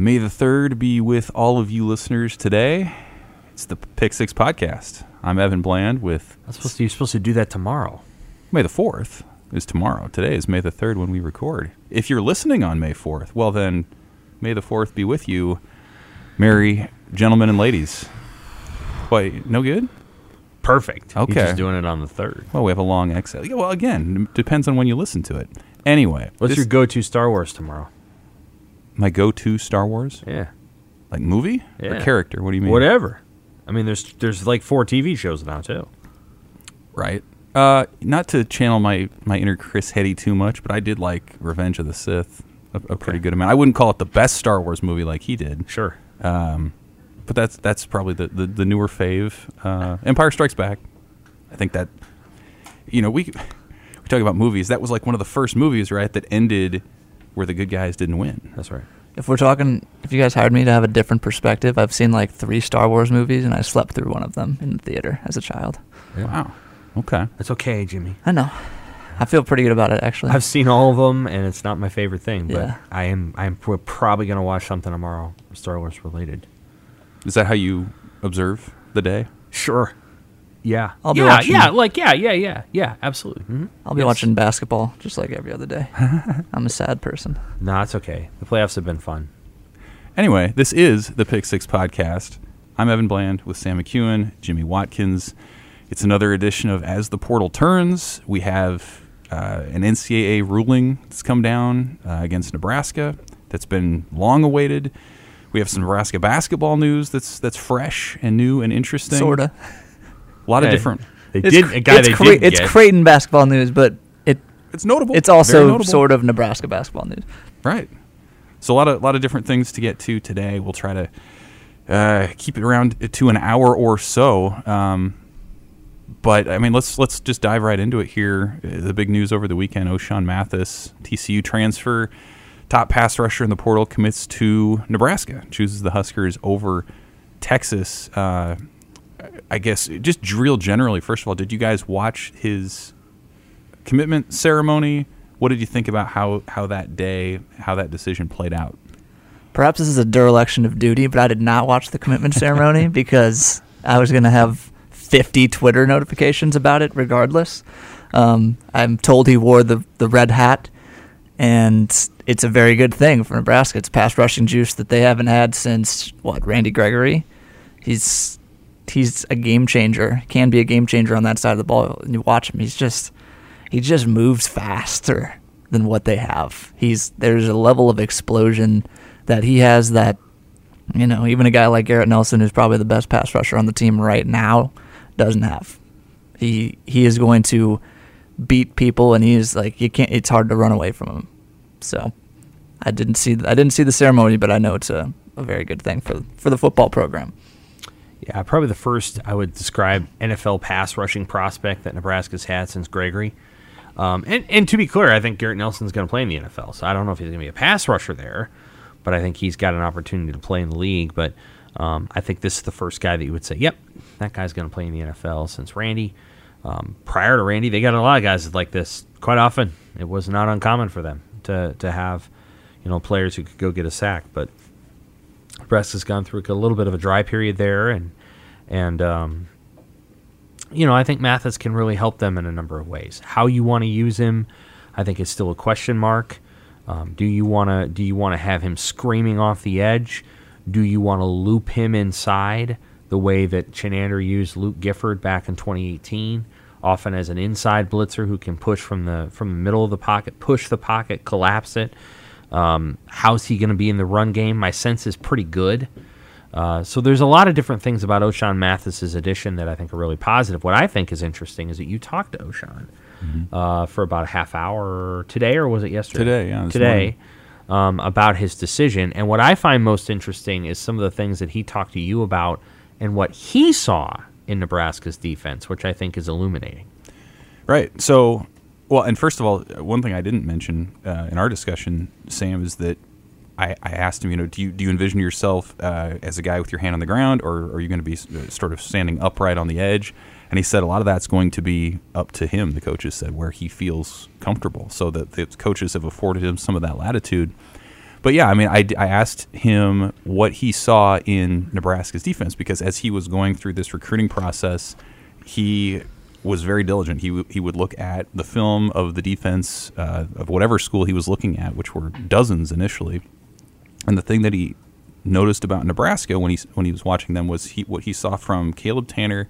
May the 3rd be with all of you listeners today. It's the Pick Six Podcast. I'm Evan Bland with That's supposed to, you're supposed to do that tomorrow. May the 4th is tomorrow. Today is May the 3rd when we record. If you're listening on May 4th, well then, May the 4th be with you, merry gentlemen and ladies. Wait, no good? Perfect. Okay. He's just doing it on the third. Well, we have a long exhale. Yeah, well, again, depends on when you listen to it. Anyway, What's this- your go-to Star Wars tomorrow? My go-to Star Wars? Yeah. Like movie or character? What do you mean? Whatever. I mean, there's there's like four TV shows now too. Right. Uh, not to channel my, my inner Chris Heady too much, but I did like Revenge of the Sith a, a pretty good amount. I wouldn't call it the best Star Wars movie like he did, Sure. um, but that's that's probably the, the, the newer fave. Uh, Empire Strikes Back. I think that you know we we talk about movies. That was like one of the first movies, right, that ended where the good guys didn't win. That's right. If we're talking, if you guys hired me to have a different perspective, I've seen like three Star Wars movies, and I slept through one of them in the theater as a child. Wow. Okay. That's okay, Jimmy. I know. I feel pretty good about it, actually. I've seen all of them, and it's not my favorite thing. But Yeah. I am. I'm we're probably gonna watch something tomorrow, Star Wars related. Is that how you observe the day? Sure. Yeah. I'll be yeah. watching- Yeah. Like yeah. Yeah. Yeah. Yeah. Absolutely. hmm I'll be Yes. watching basketball just like every other day. I'm a sad person. No, it's okay. The playoffs have been fun. Anyway, this is the Pick Six Podcast. I'm Evan Bland with Sam McKewon, Jimmy Watkins. It's another edition of As the Portal Turns. We have uh, an NCAA ruling that's come down uh, against Nebraska that's been long awaited. We have some Nebraska basketball news that's that's fresh and new and interesting. Sorta. A lot of Hey, different. They It's, did cr- a guy it's, they Cra- did it's get. Creighton basketball news, but it It's notable. it's also notable. sort of Nebraska basketball news. Right. So a lot of lot of different things to get to today. We'll try to uh, keep it around to an hour or so. Um, but I mean, let's let's just dive right into it here. Uh, The big news over the weekend: Ochaun Mathis, TCU transfer, top pass rusher in the portal, commits to Nebraska, chooses the Huskers over Texas. Uh, I guess just real generally. First of all, did you guys watch his commitment ceremony? What did you think about how, how that day, how that decision played out? Perhaps this is a dereliction of duty, but I did not watch the commitment ceremony because I was going to have 50 Twitter notifications about it regardless. Um, I'm told he wore the, the red hat, and it's a very good thing for Nebraska. It's pass rushing juice that they haven't had since, what, Randy Gregory? He's he's a game changer. Can be a game changer on that side of the ball. And you watch him, he's just he just moves faster than what they have. He's there's a level of explosion that he has that you know even a guy like Garrett Nelson, who's probably the best pass rusher on the team right now, doesn't have. He he is going to beat people, and he's like you can't. It's hard to run away from him. So I didn't see I didn't see the ceremony, but I know it's a, a very good thing for for the football program. Yeah, probably the first I would describe NFL pass rushing prospect that Nebraska's had since Gregory. Um, and, and to be clear, I think Garrett Nelson's going to play in the NFL. So I don't know if he's going to be a pass rusher there, but I think he's got an opportunity to play in the league. But um, I think this is the first guy that you would say, yep, that guy's going to play in the NFL since Randy. Um, prior to Randy, they got a lot of guys like this. Quite often, it was not uncommon for them to, to have, you know, players who could go get a sack. But Nebraska's gone through a little bit of a dry period there, and and um, you know I think Mathis can really help them in a number of ways. How you want to use him, I think is still a question mark. Um, do you want to do you want to have him screaming off the edge? Do you want to loop him inside the way that Chinander used Luke Gifford back in 2018, often as an inside blitzer who can push from the from the middle of the pocket, push the pocket, collapse it. Um, how's he going to be in the run game? My sense is pretty good. Uh, so there's a lot of different things about Ochaun Mathis's addition that I think are really positive. What I think is interesting is that you talked to Ochaun uh, for about a half hour today, or was it yesterday? Today, yeah, Today. um, about his decision. And what I find most interesting is some of the things that he talked to you about and what he saw in Nebraska's defense, which I think is illuminating. Right. So, well, and first of all, one thing I didn't mention uh, in our discussion, Sam, is that I, I, asked him, you know, do you do you envision yourself uh, as a guy with your hand on the ground, or are you going to be uh, sort of standing upright on the edge? And he said a lot of that's going to be up to him. The coaches said where he feels comfortable, so that the coaches have afforded him some of that latitude. But yeah, I mean, I, I asked him what he saw in Nebraska's defense because as he was going through this recruiting process, he was very diligent. He, w- he would look at the film of the defense uh, of whatever school he was looking at, which were dozens initially. And the thing that he noticed about Nebraska when he when he was watching them was he, what he saw from Caleb Tanner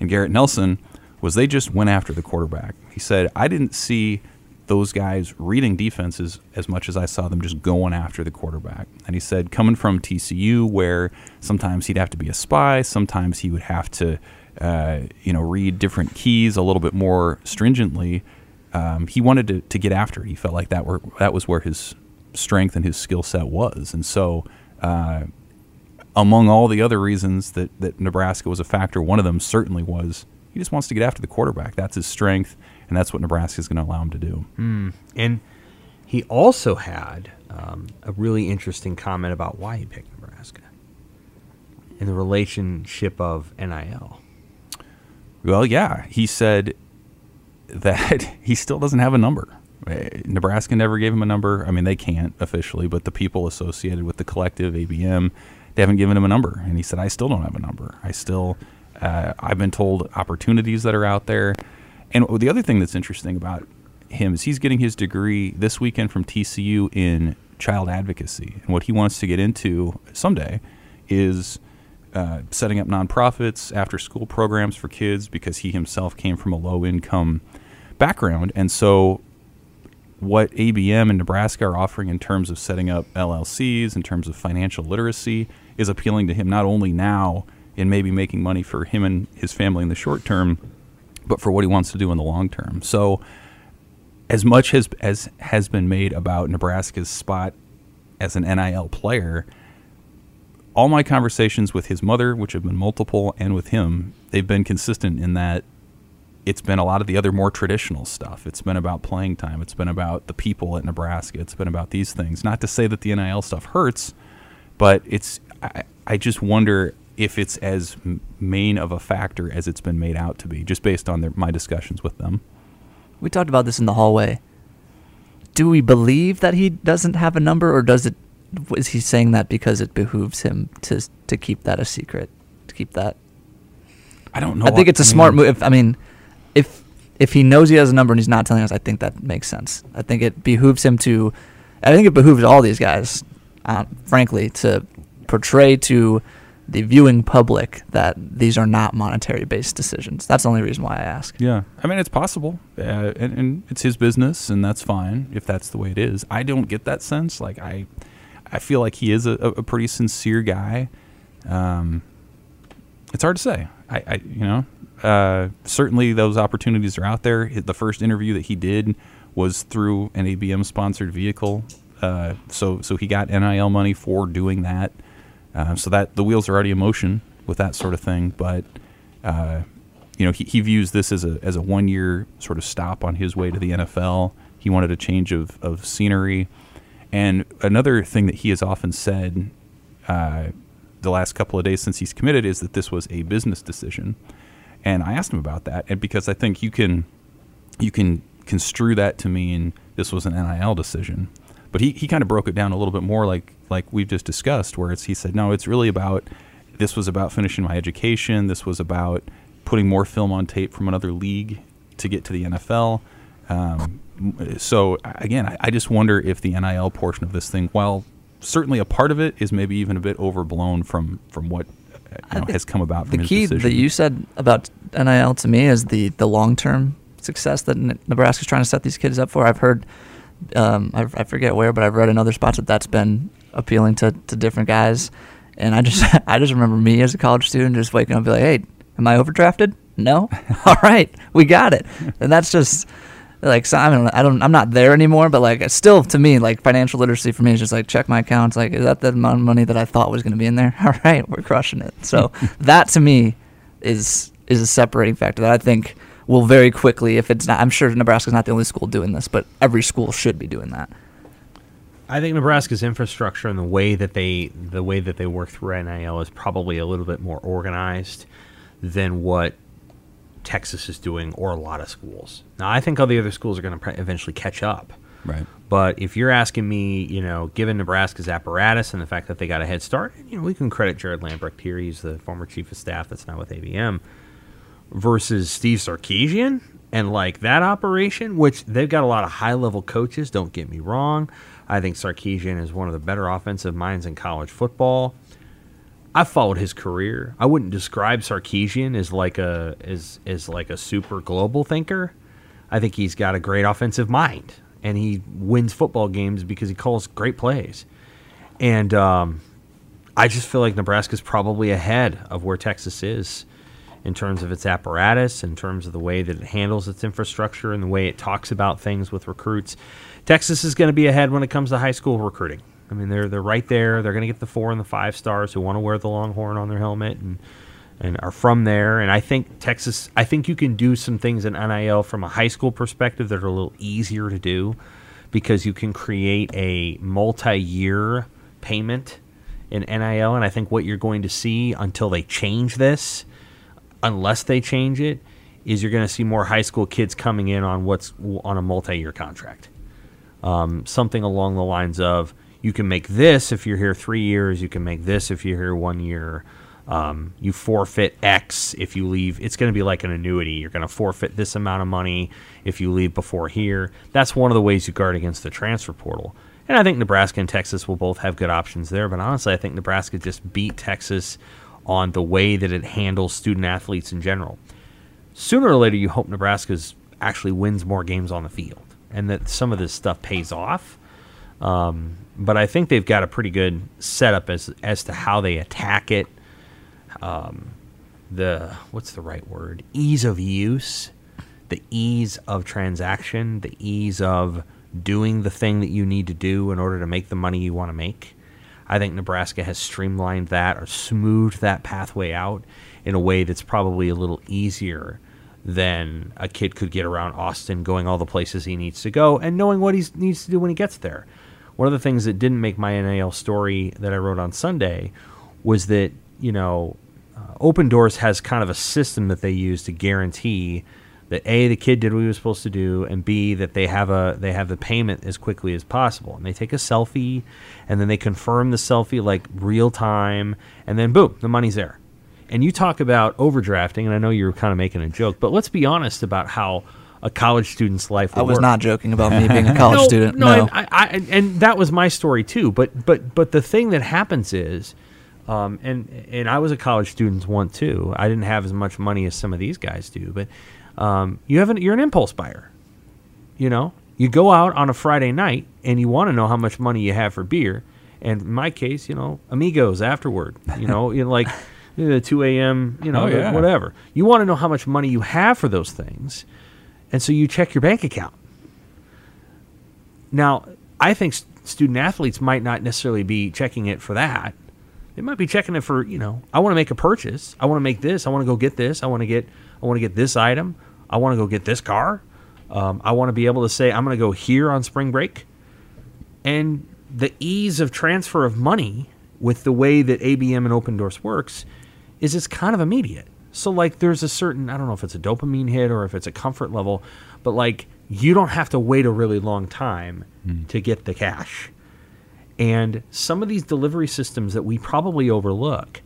and Garrett Nelson was they just went after the quarterback. He said, "I didn't see those guys reading defenses as much as I saw them just going after the quarterback." And he said, coming from TCU, where sometimes he'd have to be a spy, sometimes he would have to, uh, you know, read different keys a little bit more stringently. Um, he wanted to, to get after it. He felt like that were that was where his strength and his skill set was. And so, uh, among all the other reasons that, that Nebraska was a factor, one of them certainly was he just wants to get after the quarterback. That's his strength, and that's what Nebraska is going to allow him to do. Mm. And he also had um, a really interesting comment about why he picked Nebraska and the relationship of NIL. Well, yeah, he said that he still doesn't have a number. Nebraska never gave him a number. I mean, they can't officially, but the people associated with the collective, ABM, they haven't given him a number. And he said, I still don't have a number. I still, uh, I've been told opportunities that are out there. And the other thing that's interesting about him is he's getting his degree this weekend from TCU in child advocacy. And what he wants to get into someday is uh, setting up nonprofits, after school programs for kids, because he himself came from a low income background. And so what ABM and Nebraska are offering in terms of setting up LLCs, in terms of financial literacy, is appealing to him not only now in maybe making money for him and his family in the short term, but for what he wants to do in the long term. So, as much as as has been made about Nebraska's spot as an NIL player, all my conversations with his mother, which have been multiple, and with him, they've been consistent in that it's been a lot of the other more traditional stuff. It's been about playing time. It's been about the people at Nebraska. It's been about these things. Not to say that the NIL stuff hurts, but it's. I, I just wonder if it's as main of a factor as it's been made out to be, just based on their, my discussions with them. We talked about this in the hallway. Do we believe that he doesn't have a number, or does it? Is he saying that because it behooves him to to keep that a secret, to keep that? I don't know. I think it's a smart move. I mean, if if he knows he has a number and he's not telling us, I think that makes sense. I think it behooves him to. I think it behooves all these guys, uh, frankly, to portray to the viewing public that these are not monetary based decisions. That's the only reason why I ask. Yeah, I mean it's possible, uh, and, and, it's his business, and that's fine if that's the way it is. I don't get that sense. Like I, I feel like he is a, a pretty sincere guy. Um, it's hard to say. I, I you know, uh, certainly those opportunities are out there. The first interview that he did was through an ABM sponsored vehicle, uh, so so he got NIL money for doing that. Uh, so that the wheels are already in motion with that sort of thing. But uh, you know, he, he views this as a as a one year sort of stop on his way to the NFL. He wanted a change of, of scenery. And another thing that he has often said uh, the last couple of days since he's committed is that this was a business decision. And I asked him about that, and because I think you can you can construe that to mean this was an NIL decision. But he, he kind of broke it down a little bit more like like we've just discussed, where it's he said, no, it's really about this was about finishing my education. This was about putting more film on tape from another league to get to the NFL. Um, so again, I, I, just wonder if the NIL portion of this thing, while certainly a part of it, is maybe even a bit overblown from from what you know, has come about from the key decision. that you said about NIL to me is the the long term success that Nebraska's trying to set these kids up for. I've heard, um, I, I, forget where, but I've read in other spots that that's been appealing to, to different guys. And I just I just remember me as a college student just waking up and be like, hey, am I overdrafted? No. All right, we got it. And that's just like so I don't I don't I'm not there anymore, but like still to me like financial literacy for me is just like check my accounts. Like is that the amount of money that I thought was going to be in there? All right, we're crushing it. So that to me is is a separating factor that I think will very quickly if it's not. I'm sure Nebraska's not the only school doing this, but every school should be doing that. I think Nebraska's infrastructure and the way that they the way that they work through NIL is probably a little bit more organized than what Texas is doing or a lot of schools. Now, I think all the other schools are going to eventually catch up. Right. But if you're asking me, you know, given Nebraska's apparatus and the fact that they got a head start, you know, we can credit Gerrod Lambrecht here. He's the former chief of staff that's now with ABM versus Steve Sarkisian and like that operation, which they've got a lot of high level coaches. Don't get me wrong. I think Sarkisian is one of the better offensive minds in college football. I followed his career. I wouldn't describe Sarkisian as like a as as like a super global thinker. I think he's got a great offensive mind, and he wins football games because he calls great plays. And um, I just feel like Nebraska's probably ahead of where Texas is in terms of its apparatus, in terms of the way that it handles its infrastructure, and the way it talks about things with recruits. Texas is going to be ahead when it comes to high school recruiting. I mean, they're they're right there. They're going to get the four and the five stars who want to wear the Longhorn on their helmet and and are from there. And I think Texas. I think you can do some things in NIL from a high school perspective that are a little easier to do because you can create a multi-year payment in NIL. And I think what you're going to see until they change this, unless they change it, is you're going to see more high school kids coming in on what's on a multi-year contract. Um, something along the lines of you can make this if you're here three years. You can make this if you're here one year. Um, you forfeit X if you leave. It's going to be like an annuity. You're going to forfeit this amount of money if you leave before here. That's one of the ways you guard against the transfer portal. And I think Nebraska and Texas will both have good options there. But honestly, I think Nebraska just beat Texas on the way that it handles student athletes in general. Sooner or later, you hope Nebraska actually wins more games on the field and that some of this stuff pays off. Um, but I think they've got a pretty good setup as as to how they attack it. Um, the what's the right word? Ease of use, the ease of transaction, the ease of doing the thing that you need to do in order to make the money you want to make. I think Nebraska has streamlined that or smoothed that pathway out in a way that's probably a little easier than a kid could get around Austin, going all the places he needs to go and knowing what he needs to do when he gets there. One of the things that didn't make my NIL story that I wrote on Sunday was that, you know, uh, Doors has kind of a system that they use to guarantee that a the kid did what he was supposed to do and b that they have a they have the payment as quickly as possible. And they take a selfie and then they confirm the selfie like real time and then boom the money's there. And you talk about overdrafting and i know you were kind of making a joke but let's be honest about how a college student's life. I was work. not joking about me being a college no, student. No, No, and, I, I, and that was my story too. But but but the thing that happens is, um, and and I was a college student once too. I didn't have as much money as some of these guys do, but um, you have an, you're an impulse buyer. You know, you go out on a Friday night and you want to know how much money you have for beer. And in my case, you know, amigos afterward. You know, you know, like the 2 a.m. You know, Oh, yeah. whatever. You want to know how much money you have for those things, and so you check your bank account. Now, I think student athletes might not necessarily be checking it for that. They might be checking it for, you know, I want to make a purchase. I want to make this. I want to go get this. I want to get I want to get this item. I want to go get this car. Um, I want to be able to say I'm going to go here on spring break. And the ease of transfer of money with the way that ABM and Opendorse works is it's kind of immediate. So like there's a certain I don't know if it's a dopamine hit or if it's a comfort level, but like you don't have to wait a really long time hmm. to get the cash. And some of these delivery systems that we probably overlook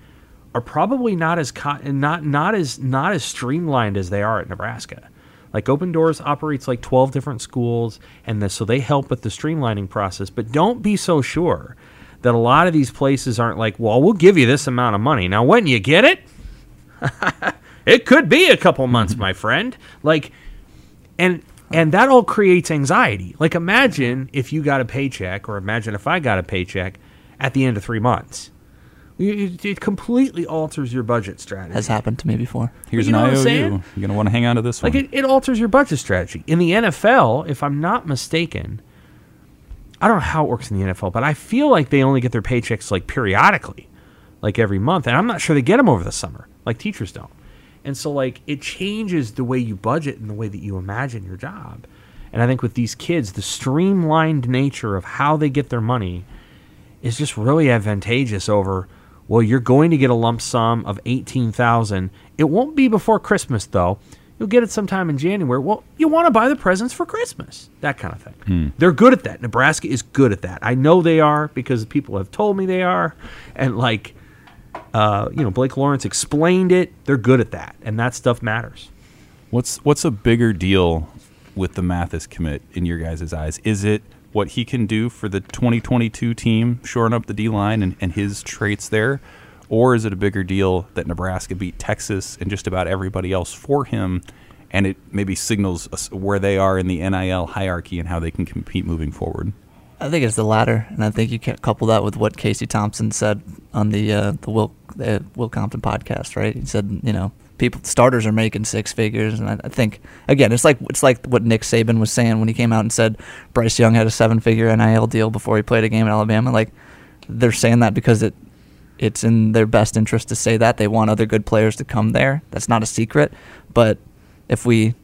are probably not as co- not not as not as streamlined as they are at Nebraska. Like Opendorse operates like 12 different schools and the, so they help with the streamlining process, but don't be so sure that a lot of these places aren't like, "Well, we'll give you this amount of money." Now, when you get it, it could be a couple months, my friend. Like and and that all creates anxiety. Like imagine if you got a paycheck or imagine if I got a paycheck at the end of 3 months. It, it completely alters your budget strategy. Has happened to me before. Here's you know an IOU. You're going to want to hang on to this Like one. it, it alters your budget strategy. In the NFL, if I'm not mistaken, I don't know how it works in the NFL, but I feel like they only get their paychecks like periodically, like every month, and I'm not sure they get them over the summer, like teachers don't. And so like it changes the way you budget and the way that you imagine your job. And I think with these kids, the streamlined nature of how they get their money is just really advantageous over well you're going to get a lump sum of 18,000 it won't be before christmas though. You'll get it sometime in january. Well you want to buy the presents for christmas. That kind of thing hmm. they're good at that. Nebraska is good at that. I know they are because people have told me they are. And like uh, you know blake lawrence explained it they're good at that and that stuff matters What's what's a bigger deal with the Mathis commit in your guys' eyes? Is it what he can do for the 2022 team, shoring up the D line and, and his traits there? Or is it a bigger deal that Nebraska beat Texas and just about everybody else for him, and it maybe signals where they are in the NIL hierarchy and how they can compete moving forward? I think it's the latter, and I think you can couple that with what Casey Thompson said on the uh, the Will the Will Compton podcast, right? He said, you know, people starters are making six figures, and I, I think again, it's like it's like what Nick Saban was saying when he came out and said Bryce Young had a seven figure NIL deal before he played a game in Alabama. Like they're saying that because it it's in their best interest to say that they want other good players to come there. That's not a secret, but if we,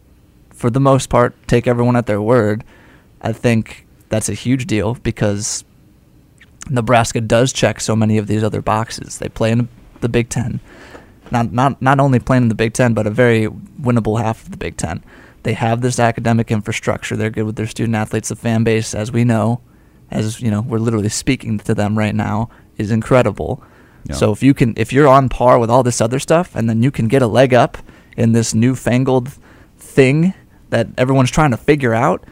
for the most part, take everyone at their word, I think that's a huge deal because Nebraska does check so many of these other boxes. They play in the Big Ten, not not not only playing in the Big Ten, but a very winnable half of the Big Ten. They have this academic infrastructure. They're good with their student athletes. The fan base, as we know, as you know, we're literally speaking to them right now, is incredible. Yeah. So if you can, if you're on par with all this other stuff, and then you can get a leg up in this newfangled thing that everyone's trying to figure out,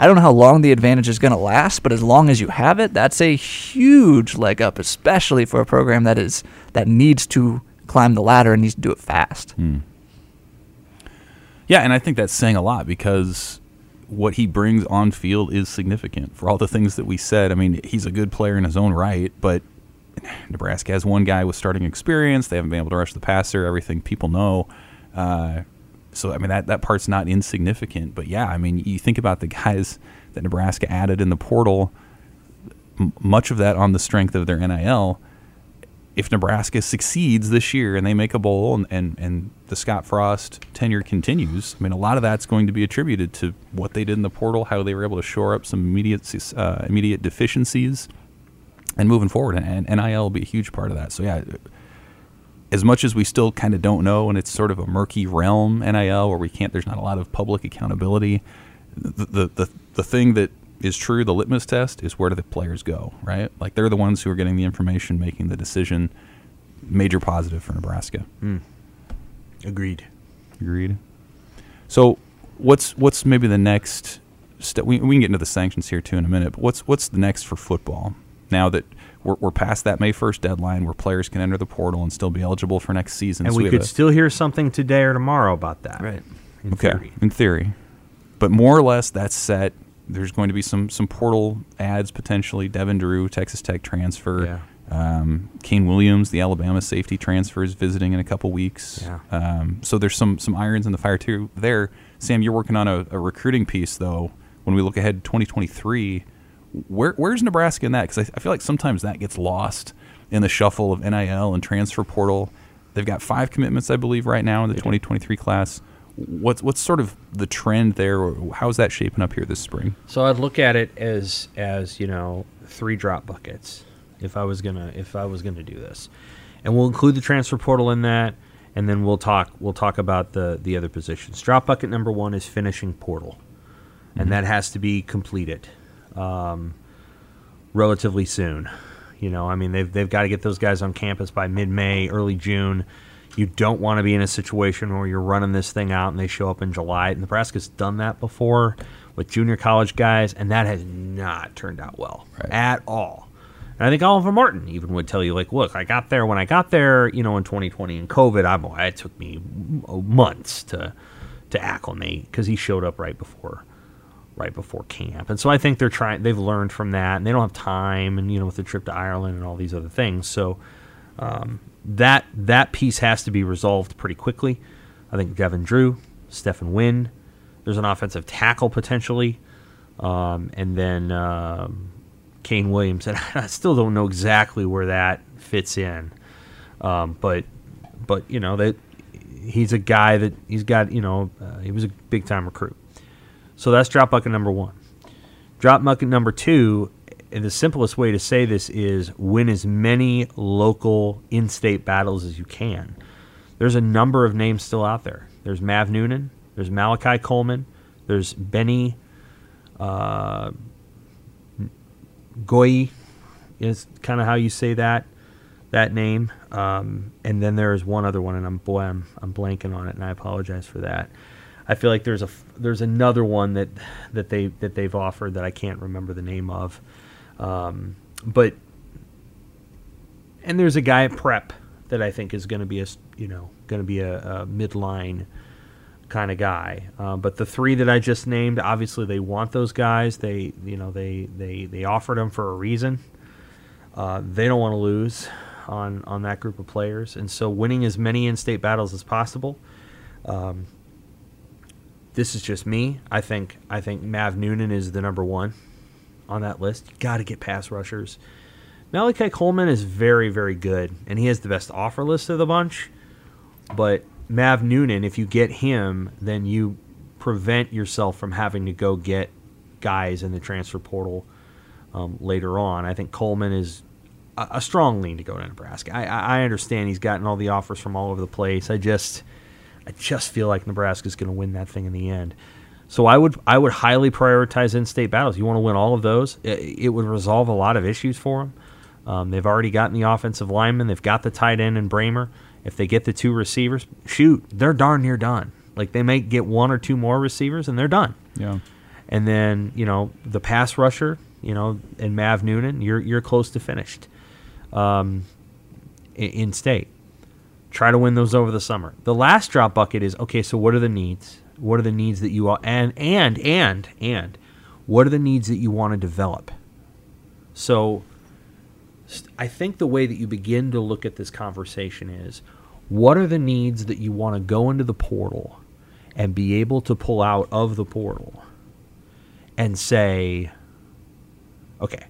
I don't know how long the advantage is going to last, but as long as you have it, that's a huge leg up, especially for a program that is that needs to climb the ladder and needs to do it fast. Yeah, and I think that's saying a lot because what he brings on field is significant for all the things that we said. I mean, he's a good player in his own right, but Nebraska has one guy with starting experience. They haven't been able to rush the passer, everything people know. Uh, so, I mean, that, that part's not insignificant. But yeah, I mean, you think about the guys that Nebraska added in the portal, m- much of that on the strength of their NIL if Nebraska succeeds this year and they make a bowl and, and, and the Scott Frost tenure continues, I mean, a lot of that's going to be attributed to what they did in the portal, how they were able to shore up some immediate uh, immediate deficiencies, and moving forward. And, and NIL will be a huge part of that. So yeah, as much as we still kind of don't know, and it's sort of a murky realm, NIL, where we can't, there's not a lot of public accountability. The the the, the thing that is true, the litmus test is where do the players go, right? Like they're the ones who are getting the information, making the decision. Major positive for Nebraska. Hmm. agreed Agreed. So, what's what's maybe the next step? We, we can get into the sanctions here too in a minute. But what's what's the next for football now that we're, we're past that May first deadline, where players can enter the portal and still be eligible for next season? and So we have could a- still hear something today or tomorrow about that Right. in okay, theory. in theory, but more or less that's set. There's going to be some some portal ads potentially. Devin Drew, Texas Tech transfer. Yeah. Um, Kane Williams, the Alabama safety transfer, is visiting in a couple weeks. Yeah. Um, so there's some some irons in the fire too. There, Sam, you're working on a, a recruiting piece though. When we look ahead to 2023, where where's Nebraska in that? Because I, I feel like sometimes that gets lost in the shuffle of NIL and transfer portal. They've got five commitments, I believe, right now in the 2023 class. What's what's sort of the trend there? Or how's that shaping up here this spring? So I'd look at it as as you know three drop buckets if I was gonna if I was gonna do this, and we'll include the transfer portal in that, and then we'll talk we'll talk about the the other positions. Drop bucket number one is finishing portal, and mm-hmm. that has to be completed um, relatively soon. You know, I mean they've they've got to get those guys on campus by mid May, early June. You don't want to be in a situation where you're running this thing out and they show up in July. And Nebraska's done that before with junior college guys, and that has not turned out well Right. at all. And I think Oliver Martin even would tell you, like, look, I got there when I got there, you know, in 2020 and COVID. I it took me months to to acclimate because he showed up right before right before camp. And so I think they're trying they've learned from that and they don't have time and you know with the trip to Ireland and all these other things. So Um, that that piece has to be resolved pretty quickly. I think Devin Drew, Stefan Wynn, there's an offensive tackle potentially, um, and then um, Kane Williams. And I still don't know exactly where that fits in, um, but but you know that he's a guy that he's got. You know, uh, he was a big time recruit. So that's drop bucket number one. Drop bucket number two. And the simplest way to say this is win as many local in-state battles as you can. There's a number of names still out there. There's Mav Noonan. There's Malachi Coleman. There's Benny uh, Goyi is kind of how you say that that name. Um, and then there's one other one, and I'm boy, I'm I'm blanking on it, and I apologize for that. I feel like there's a there's another one that that they that they've offered that I can't remember the name of, um, but and there's a guy at Prep that I think is going to be a you know going to be a, a midline kind of guy. Uh, but the three that I just named, obviously they want those guys. They you know they they they offered them for a reason. Uh, they don't want to lose on on that group of players, and so winning as many in-state battles as possible. Um, this is just me. I think I think Mav Noonan is the number one on that list. You got to get pass rushers. Malachi Coleman is very very good, and he has the best offer list of the bunch. But Mav Noonan, if you get him, then you prevent yourself from having to go get guys in the transfer portal um, later on. I think Coleman is a, a, strong lean to go to Nebraska. I, I understand he's gotten all the offers from all over the place. I just I just feel like Nebraska's going to win that thing in the end. So I would I would highly prioritize in-state battles. You want to win all of those. It, it would resolve a lot of issues for them. Um, they've already gotten the offensive lineman. They've got the tight end and Brahmer. If they get the two receivers, shoot, they're darn near done. Like they might get one or two more receivers and they're done. Yeah. And then you know the pass rusher, you know, and Mav Noonan, you're you're close to finished. Um, in state, try to win those over the summer. The last drop bucket is okay. So what are the needs? What are the needs that you are and and and and what are the needs that you want to develop? So I think the way that you begin to look at this conversation is what are the needs that you want to go into the portal and be able to pull out of the portal and say, okay,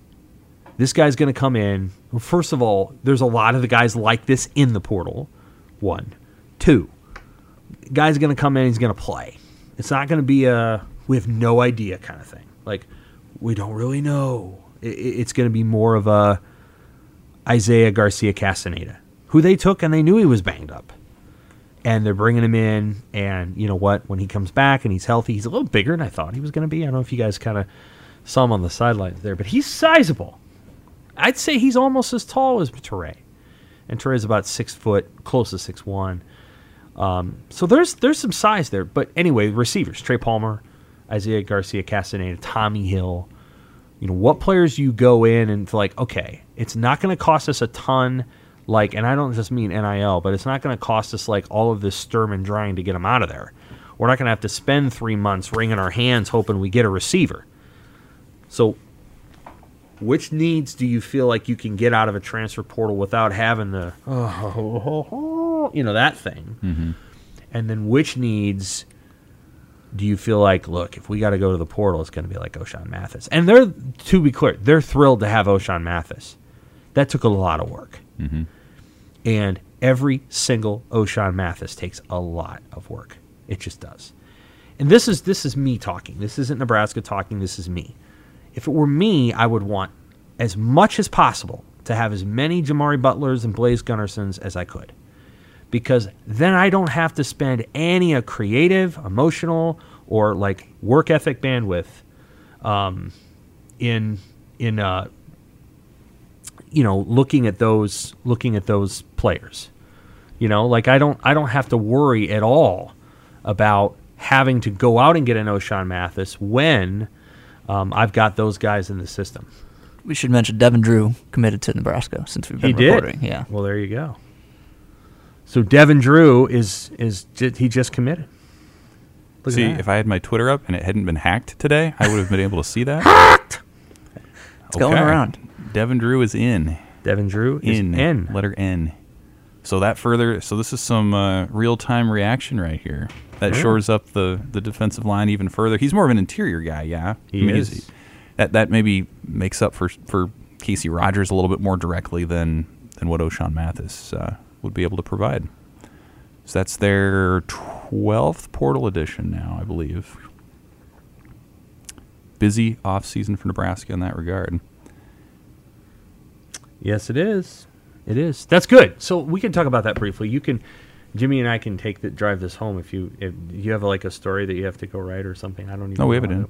this guy's going to come in. First of all, there's a lot of the guys like this in the portal. One. Two, guy's going to come in, he's going to play. It's not going to be a we have no idea kind of thing. Like, we don't really know. it's going to be more of a Isaiah Garcia Castaneda, who they took and they knew he was banged up. And they're bringing him in, and you know what? When he comes back and he's healthy, he's a little bigger than I thought he was going to be. I don't know if you guys kind of saw him on the sidelines there, but he's sizable. I'd say he's almost as tall as Turay, and is about six foot, close to six one. Um, so there's there's some size there. But anyway, receivers: Trey Palmer, Isaiah Garcia Castaneda, Tommy Hill, you know what players you go in and like okay it's not going to cost us a ton like and i don't just mean nil but it's not going to cost us like all of this sturm and drying to get them out of there we're not going to have to spend three months wringing our hands hoping we get a receiver so which needs do you feel like you can get out of a transfer portal without having the oh, you know that thing mm-hmm. and then which needs do you feel like, look, if we got to go to the portal, it's going to be like Ochaun Mathis? And they're, to be clear, they're thrilled to have Ochaun Mathis. That took a lot of work. Mm-hmm. And every single Ochaun Mathis takes a lot of work. It just does. And this is this is me talking. This isn't Nebraska talking. This is me. If it were me, I would want as much as possible to have as many Jamari Butlers and Blaise Gunnersons as I could because then I don't have to spend any a creative, emotional, or like work ethic bandwidth um, in in uh, you know looking at those looking at those players. You know, like I don't I don't have to worry at all about having to go out and get an Ochaun Mathis when um, I've got those guys in the system. We should mention Devin Drew committed to Nebraska since we've been he recording. Did. Yeah. Well, there you go. So Devin Drew is is he just committed? Look see, if I had my Twitter up and it hadn't been hacked today, I would have been able to see that. hacked. It's okay. going around. Devin Drew is in. Devin Drew is N. N. Letter N. So that further, so this is some uh, real time reaction right here. That Yeah. shores up the, the defensive line even further. He's more of an interior guy, yeah. He he's- is. That that maybe makes up for for Casey Rogers a little bit more directly than than what Ochaun Mathis uh, would be able to provide. So that's their twelfth portal edition now, I believe. Busy off season for Nebraska in that regard. Yes, it is. It is. That's good. So we can talk about that briefly. You can, Jimmy and I can take the drive this home if you if you have like a story that you have to go write or something. I don't even. No, we have know it in.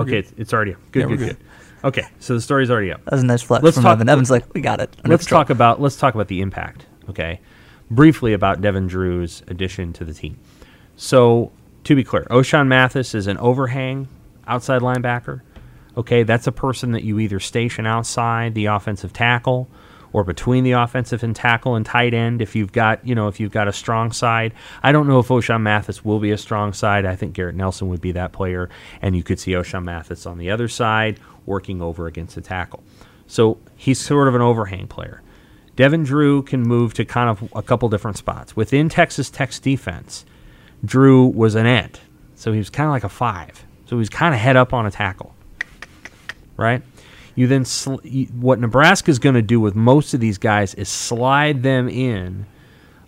Okay, it's, it's already up. Good, Yeah, good, good. good. Okay, so the story's already up. That was a nice flex Let's from talk- Evan. Evan's like, we got it. let's control." talk about let's talk about the impact. Okay, briefly about Devin Drew's addition to the team. So to be clear, Ochaun Mathis is an overhang outside linebacker. Okay, that's a person that you either station outside the offensive tackle or between the offensive and tackle and tight end if you've got you know if you've got a strong side. I don't know if Ochaun Mathis will be a strong side. I think Garrett Nelson would be that player, and you could see Ochaun Mathis on the other side working over against the tackle. So he's sort of an overhang player. Devin Drew can move to kind of a couple different spots. Within Texas Tech's defense, Drew was an end. So he was kind of like a five. So he was kind of head up on a tackle. Right? You then, sl- what Nebraska's going to do with most of these guys is slide them in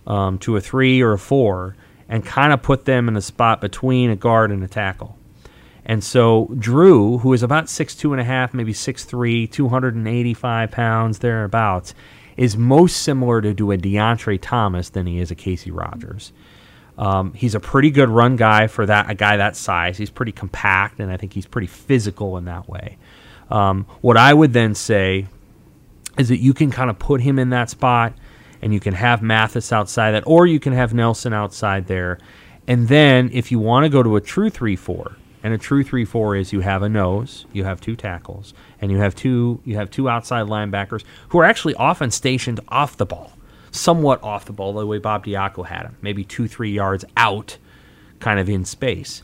um, to a three or a four and kind of put them in a spot between a guard and a tackle. And so Drew, who is about six two and a half, maybe six three, 285 pounds, thereabouts, is most similar to, to a DeAndre Thomas than he is a Casey Rogers. Um, he's a pretty good run guy for that a guy that size. He's pretty compact, and I think he's pretty physical in that way. Um, what I would then say is that you can kind of put him in that spot, and you can have Mathis outside that, or you can have Nelson outside there, and then if you want to go to a true three four, and a true three four is you have a nose, you have two tackles, and you have two you have two outside linebackers who are actually often stationed off the ball, somewhat off the ball, the way Bob Diaco had him, maybe two three yards out, kind of in space.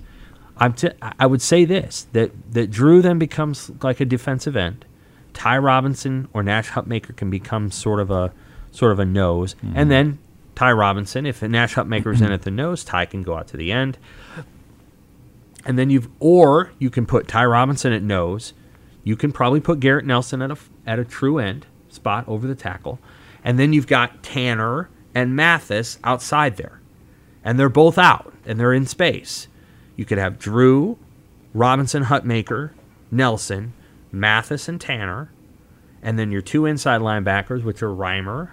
I'm t- I would say this that that Drew then becomes like a defensive end. Ty Robinson or Nash Hutmacher can become sort of a sort of a nose, and mm-hmm. then Ty Robinson, if Nash Hutmacher is in mm-hmm. at the nose, Ty can go out to the end. And then you've or you can put Ty Robinson at nose. You can probably put Garrett Nelson at a at a true end spot over the tackle, and then you've got Tanner and Mathis outside there, and they're both out and they're in space. You could have Drew, Robinson, Hutmacher, Nelson, Mathis, and Tanner, and then your two inside linebackers, which are Reimer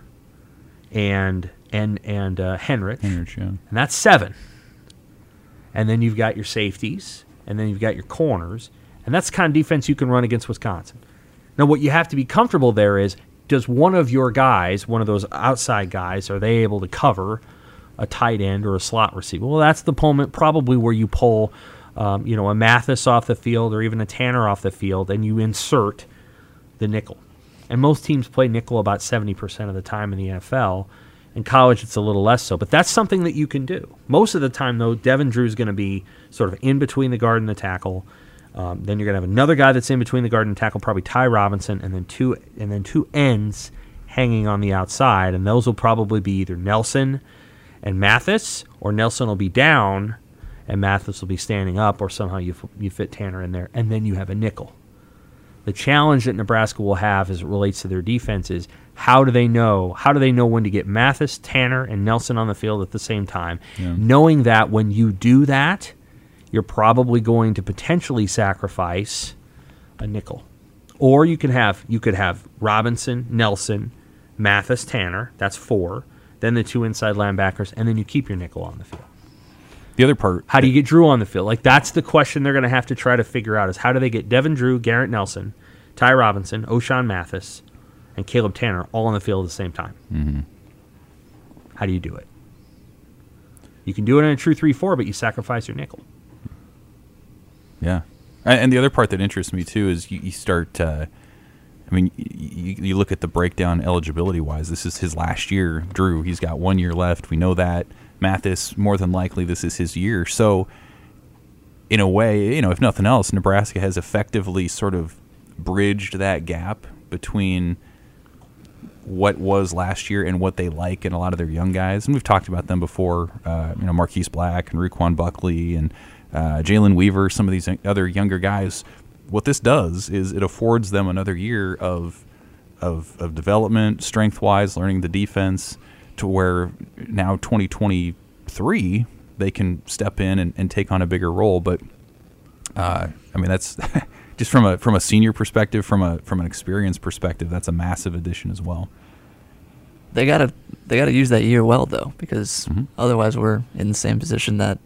and and and uh, Henrich, Henrich, yeah. and that's seven. And then you've got your safeties, and then you've got your corners, and that's the kind of defense you can run against Wisconsin. Now, what you have to be comfortable there is, does one of your guys, one of those outside guys, are they able to cover a tight end or a slot receiver? Well, that's the moment probably where you pull, um, you know, a Mathis off the field or even a Tanner off the field, and you insert the nickel. And most teams play nickel about 70% of the time in the NFL. In college, it's a little less so, but that's something that you can do. Most of the time, though, Devin Drew is going to be sort of in between the guard and the tackle. Um, then you're going to have another guy that's in between the guard and tackle, probably Ty Robinson, and then two and then two ends hanging on the outside, and those will probably be either Nelson and Mathis, or Nelson will be down and Mathis will be standing up, or somehow you f- you fit Tanner in there, and then you have a nickel. The challenge that Nebraska will have as it relates to their defense is how do they know how do they know when to get Mathis, Tanner, and Nelson on the field at the same time, knowing that when you do that, you're probably going to potentially sacrifice a nickel, or you can have you could have Robinson, Nelson, Mathis, Tanner. That's four. Then the two inside linebackers, and then you keep your nickel on the field. The other part, How do you get Drew on the field? Like that's the question they're going to have to try to figure out is how do they get Devin Drew, Garrett Nelson, Ty Robinson, Ochaun Mathis, and Caleb Tanner all on the field at the same time? Mm-hmm. How do you do it? You can do it in a true three-four, but you sacrifice your nickel. Yeah, and and the other part that interests me too is you, you start. Uh, I mean, you, you look at the breakdown eligibility wise. This is his last year. Drew, he's got one year left. We know that. Mathis, more than likely, this is his year. So, in a way, you know, if nothing else, Nebraska has effectively sort of bridged that gap between what was last year and what they like in a lot of their young guys. And we've talked about them before. Uh, you know, Marquise Black and Ruquan Buckley and uh, Jalen Weaver, some of these other younger guys. What this does is it affords them another year of of, of development, strength wise, learning the defense, to where now 2023 they can step in and, and take on a bigger role. But uh, I mean, that's just from a from a senior perspective, from a from an experience perspective, that's a massive addition as well. They gotta they gotta use that year well though, because Mhm. otherwise we're in the same position that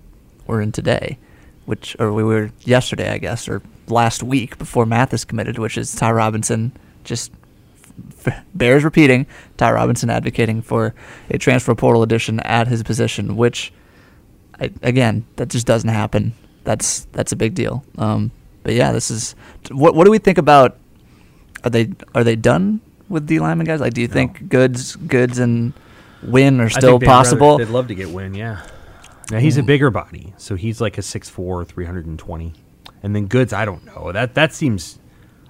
we're in today, which or we were yesterday, I guess, or last week before Mathis committed, which is Ty Robinson just f- bears repeating. Ty Robinson advocating for a transfer portal addition at his position, which I, again that just doesn't happen. That's that's a big deal. Um, but yeah, this is what what do we think about? Are they are they done with D lineman guys? Like, do you think goods goods and win are still they'd rather- possible? they'd love to get win, yeah. Now he's a bigger body, so he's like a 6'4", 320. And then Goods, I don't know. That that seems,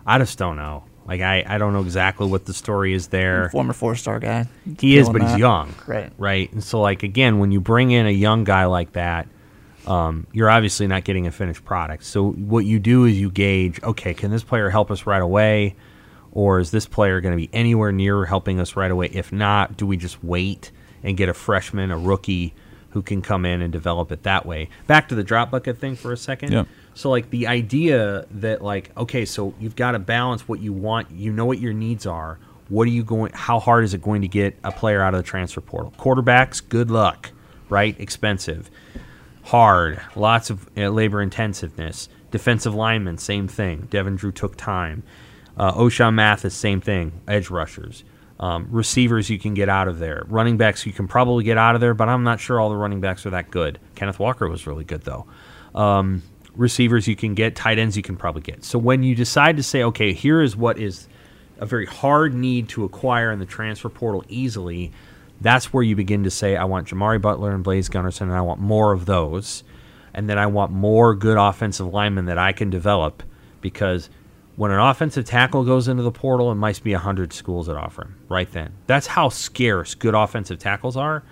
I just don't know. Like I, I don't know exactly what the story is there. Former four star guy. He is, Killing but he's young. Right. Right. And so, like, again, when you bring in a young guy like that, um, you're obviously not getting a finished product. So, what you do is you gauge okay, can this player help us right away? Or is this player going to be anywhere near helping us right away? If not, do we just wait and get a freshman, a rookie who can come in and develop it that way? Back to the drop bucket thing for a second. Yeah. So like the idea that like okay, so you've got to balance what you want. You know what your needs are. What are you going? How hard is it going to get a player out of the transfer portal? Quarterbacks, good luck, right? Expensive, hard, lots of uh, labor intensiveness. Defensive linemen, same thing. Devin Drew took time. Uh, Ochaun Mathis, same thing. Edge rushers. Um, receivers you can get out of there. Running backs you can probably get out of there, but I'm not sure all the running backs are that good. Kenneth Walker was really good though. Um, receivers you can get, tight ends you can probably get. So when you decide to say, okay, here is what is a very hard need to acquire in the transfer portal easily, that's where you begin to say, I want Jimari Butler and Blaise Gunnerson, and I want more of those. And then I want more good offensive linemen that I can develop because when an offensive tackle goes into the portal, it might be 100 schools that offer him right then. That's how scarce good offensive tackles are.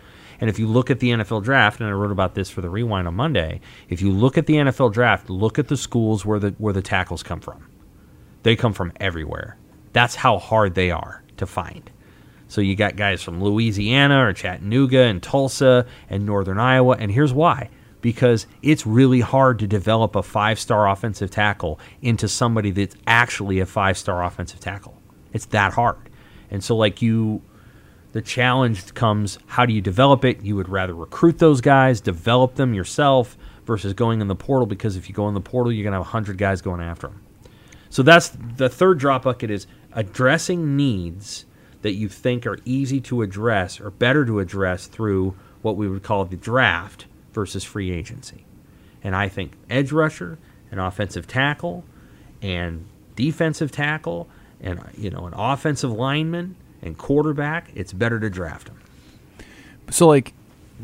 And if you look at the NFL draft, and I wrote about this for the rewind on Monday, if you look at the NFL draft, look at the schools where the where the tackles come from. They come from everywhere. That's how hard they are to find. So you got guys from Louisiana or Chattanooga and Tulsa and Northern Iowa, and here's why. Because it's really hard to develop a five star offensive tackle into somebody that's actually a five star offensive tackle. It's that hard. And so, like, you, the challenge comes how do you develop it? You would rather recruit those guys, develop them yourself, versus going in the portal because if you go in the portal, you're going to have 100 guys going after them. So that's the third drop bucket is addressing needs that you think are easy to address or better to address through what we would call the draft versus free agency. And I think edge rusher and offensive tackle and defensive tackle and you know an offensive lineman and quarterback, it's better to draft them. So, like,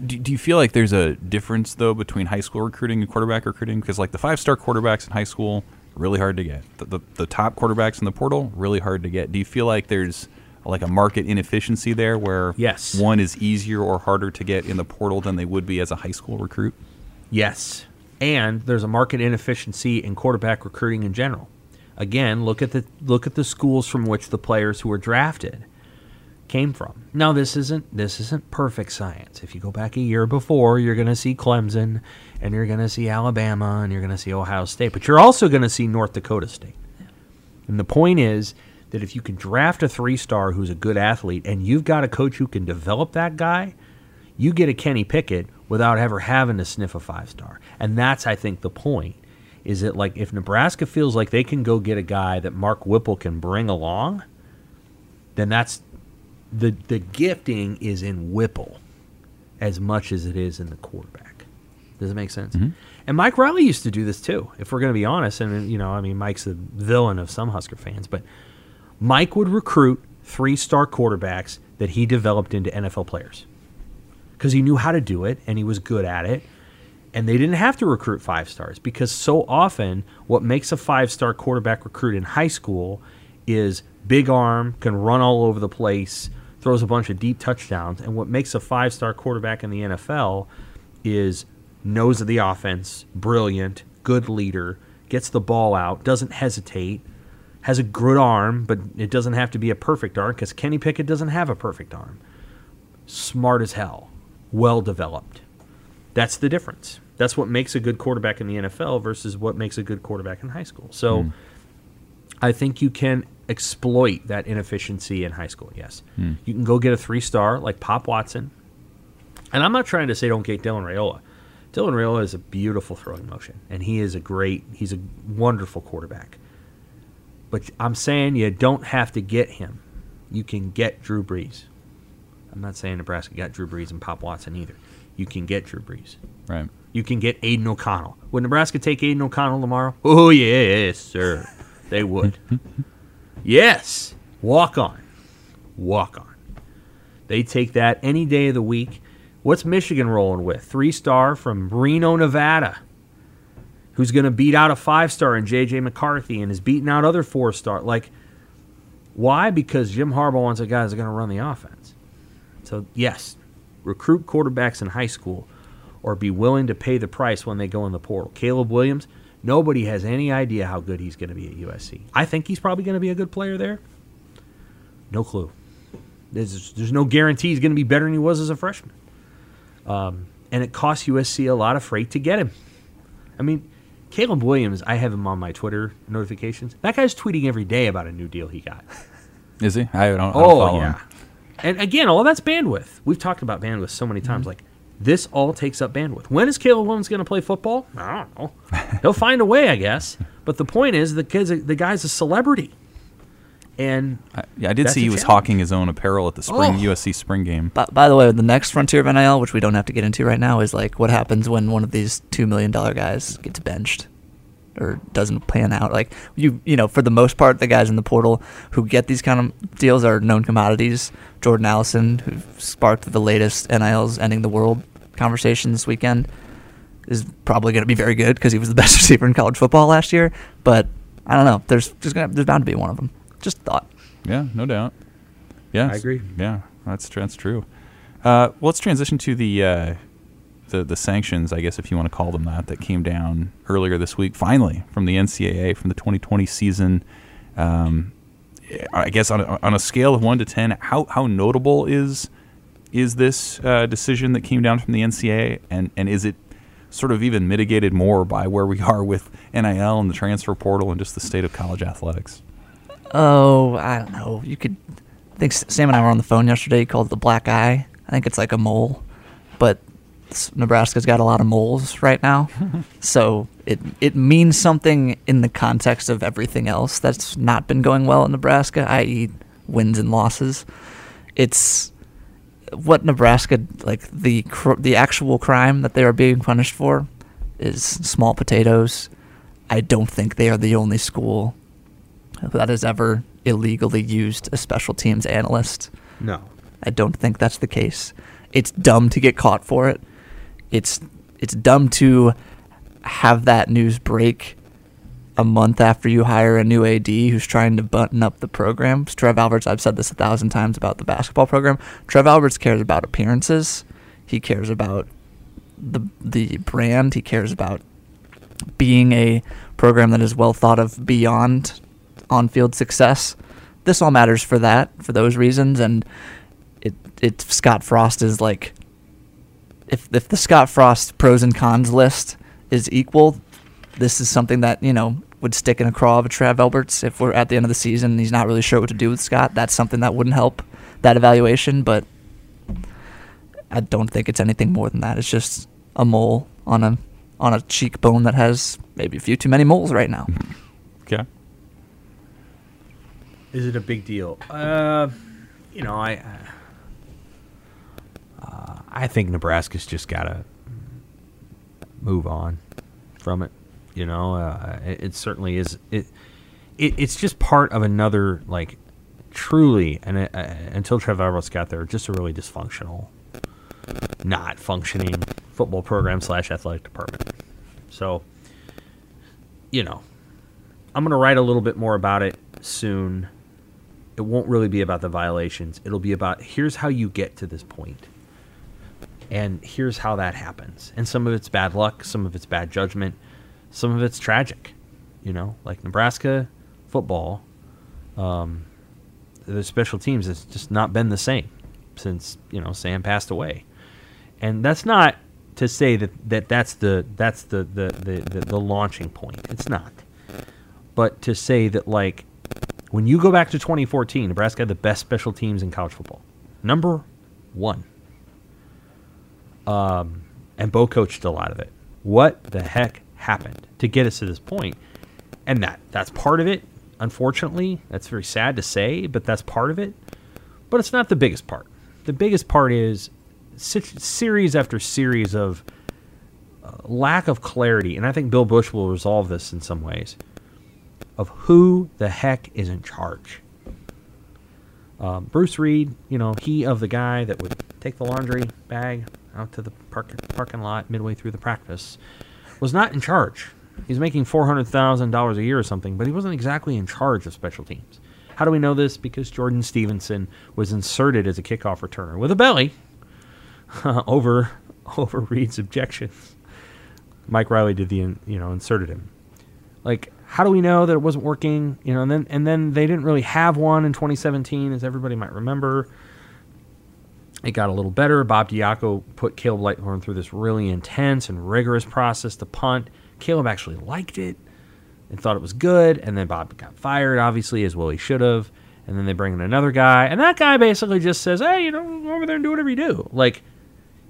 do, do you feel like there's a difference though between high school recruiting and quarterback recruiting? Because like the five star quarterbacks in high school, really hard to get. The, the the top quarterbacks in the portal, really hard to get. Do you feel like there's like a market inefficiency there where Yes. one is easier or harder to get in the portal than they would be as a high school recruit? Yes. And there's a market inefficiency in quarterback recruiting in general. Again, look at the look at the schools from which the players who are drafted came from. Now this isn't this isn't perfect science. If you go back a year before, you're going to see Clemson and you're going to see Alabama and you're going to see Ohio State, but you're also going to see North Dakota State. And the point is that if you can draft a three-star who's a good athlete and you've got a coach who can develop that guy, you get a Kenny Pickett without ever having to sniff a five star. And that's, I think, the point. Is that like if Nebraska feels like they can go get a guy that Mark Whipple can bring along, then that's the the gifting is in Whipple as much as it is in the quarterback. Does it make sense? Mm-hmm. And Mike Riley used to do this too. If we're going to be honest, and you know, I mean, Mike's the villain of some Husker fans, but Mike would recruit three star quarterbacks that he developed into NFL players because he knew how to do it and he was good at it. And they didn't have to recruit five stars because so often what makes a five star quarterback recruit in high school is big arm, can run all over the place, throws a bunch of deep touchdowns. And what makes a five star quarterback in the NFL is knows of the offense, brilliant, good leader, gets the ball out, doesn't hesitate, has a good arm, but it doesn't have to be a perfect arm because Kenny Pickett doesn't have a perfect arm. Smart as hell, well developed. That's the difference. That's what makes a good quarterback in the NFL versus what makes a good quarterback in high school. So hmm. I think you can exploit that inefficiency in high school, yes. Hmm. You can go get a three star like Pop Watson. And I'm not trying to say don't get Dylan Raiola. Dylan Raiola is a beautiful throwing motion, and he is a great, he's a wonderful quarterback. But I'm saying you don't have to get him. You can get Drew Brees. I'm not saying Nebraska got Drew Brees and Pop Watson either. You can get Drew Brees. Right. You can get Aidan O'Connell. Would Nebraska take Aidan O'Connell tomorrow? Oh, yes, sir. They would. yes. Walk on. Walk on. They take that any day of the week. What's Michigan rolling with? Three star from Reno, Nevada, who's going to beat out a five star in J.J. McCarthy and is beating out other four star. Like, why? Because Jim Harbaugh wants a guy that's going to run the offense. So, yes, recruit quarterbacks in high school or be willing to pay the price when they go in the portal. Caleb Williams, nobody has any idea how good he's going to be at USC. I think he's probably going to be a good player there. No clue. There's, there's no guarantee he's going to be better than he was as a freshman. Um, and it costs USC a lot of freight to get him. I mean, Caleb Williams, I have him on my Twitter notifications. That guy's tweeting every day about a new deal he got. Is he? I don't, I don't Oh follow yeah. him. And again, all that's bandwidth. We've talked about bandwidth so many Mm-hmm. times. Like this all takes up bandwidth. When is Caleb Williams going to play football? I don't know. He'll find a way, I guess. But the point is, the kid's a, the guy's a celebrity, and I, yeah, I did That's see he was challenge. hawking his own apparel at the spring Oh. USC spring game. By, by the way, the next frontier of NIL, which we don't have to get into right now, is like what happens when one of these two million dollar guys gets benched or doesn't pan out. Like you, you know, for the most part, the guys in the portal who get these kind of deals are known commodities. Jordan Addison, who sparked the latest NIL's ending the world conversation this weekend, is probably going to be very good because he was the best receiver in college football last year. But I don't know. There's just gonna there's bound to be one of them. Just thought. Yeah, no doubt. Yeah, I agree. Yeah, that's tr- that's true. Uh, well, let's transition to the uh, the the sanctions, I guess, if you want to call them that, that came down earlier this week. Finally, from the NCAA from the 2020 season. Um, I guess on a, on a scale of one to ten, how how notable is is this uh, decision that came down from the NCAA, and and is it sort of even mitigated more by where we are with NIL and the transfer portal and just the state of college athletics? Oh, I don't know. You could. I think Sam and I were on the phone yesterday. He called it the black eye. I think it's like a mole, but Nebraska's got a lot of moles right now, so it it means something in the context of everything else that's not been going well in Nebraska, i.e., wins and losses. It's what Nebraska like the cr- the actual crime that they are being punished for is small potatoes. I don't think they are the only school that has ever illegally used a special teams analyst. no, I don't think that's the case. It's dumb to get caught for it. It's it's dumb to have that news break a month after you hire a new AD who's trying to button up the program. Trev Alberts, I've said this a thousand times about the basketball program. Trev Alberts cares about appearances. He cares about the the brand. He cares about being a program that is well thought of beyond on-field success. This all matters for that, for those reasons, and it it Scott Frost is like if if the Scott Frost pros and cons list is equal, this is something that you know would stick in a craw of a Trev Alberts if we're at the end of the season and he's not really sure what to do with Scott. That's something that wouldn't help that evaluation, but I don't think it's anything more than that. It's just a mole on a on a cheekbone that has maybe a few too many moles right now. Okay. Is it a big deal? Uh, you know, I uh, I think Nebraska's just got to move on from it. You know, uh, it, it certainly is. It, it it's just part of another like truly, and uh, until Trev Alberts got there, just a really dysfunctional, not functioning football program slash athletic department. So, you know, I'm to write a little bit more about it soon. it won't really be about the violations. It'll be about here's how you get to this point. And here's how that happens. And some of it's bad luck, some of it's bad judgment, some of it's tragic. You know, like Nebraska football, um, the special teams has just not been the same since, you know, Sam passed away. And that's not to say that, that that's the that's the the, the, the, the launching point. It's not. But to say that like when you go back to 2014, Nebraska had the best special teams in college football. Number one. Um, and Bo coached a lot of it. What the heck happened to get us to this point? And that that's part of it. Unfortunately, that's very sad to say, but that's part of it. But it's not the biggest part. The biggest part is series after series of uh, lack of clarity, and I think Bill Busch will resolve this in some ways of who the heck is in charge. Um, Bruce Read, you know, he of the guy that would take the laundry bag out to the park, parking lot midway through the practice, was not in charge. He's making $400,000 a year or something, but he wasn't exactly in charge of special teams. How do we know this? Because Jordan Stevenson was inserted as a kickoff returner with a belly over over Read's objections. Mike Riley did the you know inserted him. Like how do we know that it wasn't working? You know, and then and then they didn't really have one in 2017, as everybody might remember. It got a little better. Bob Diaco put Caleb Lightbourn through this really intense and rigorous process to punt. Caleb actually liked it and thought it was good, and then Bob got fired, obviously, as well he should have. And then they bring in another guy, and that guy basically just says, "Hey, you know, go over there and do whatever you do." Like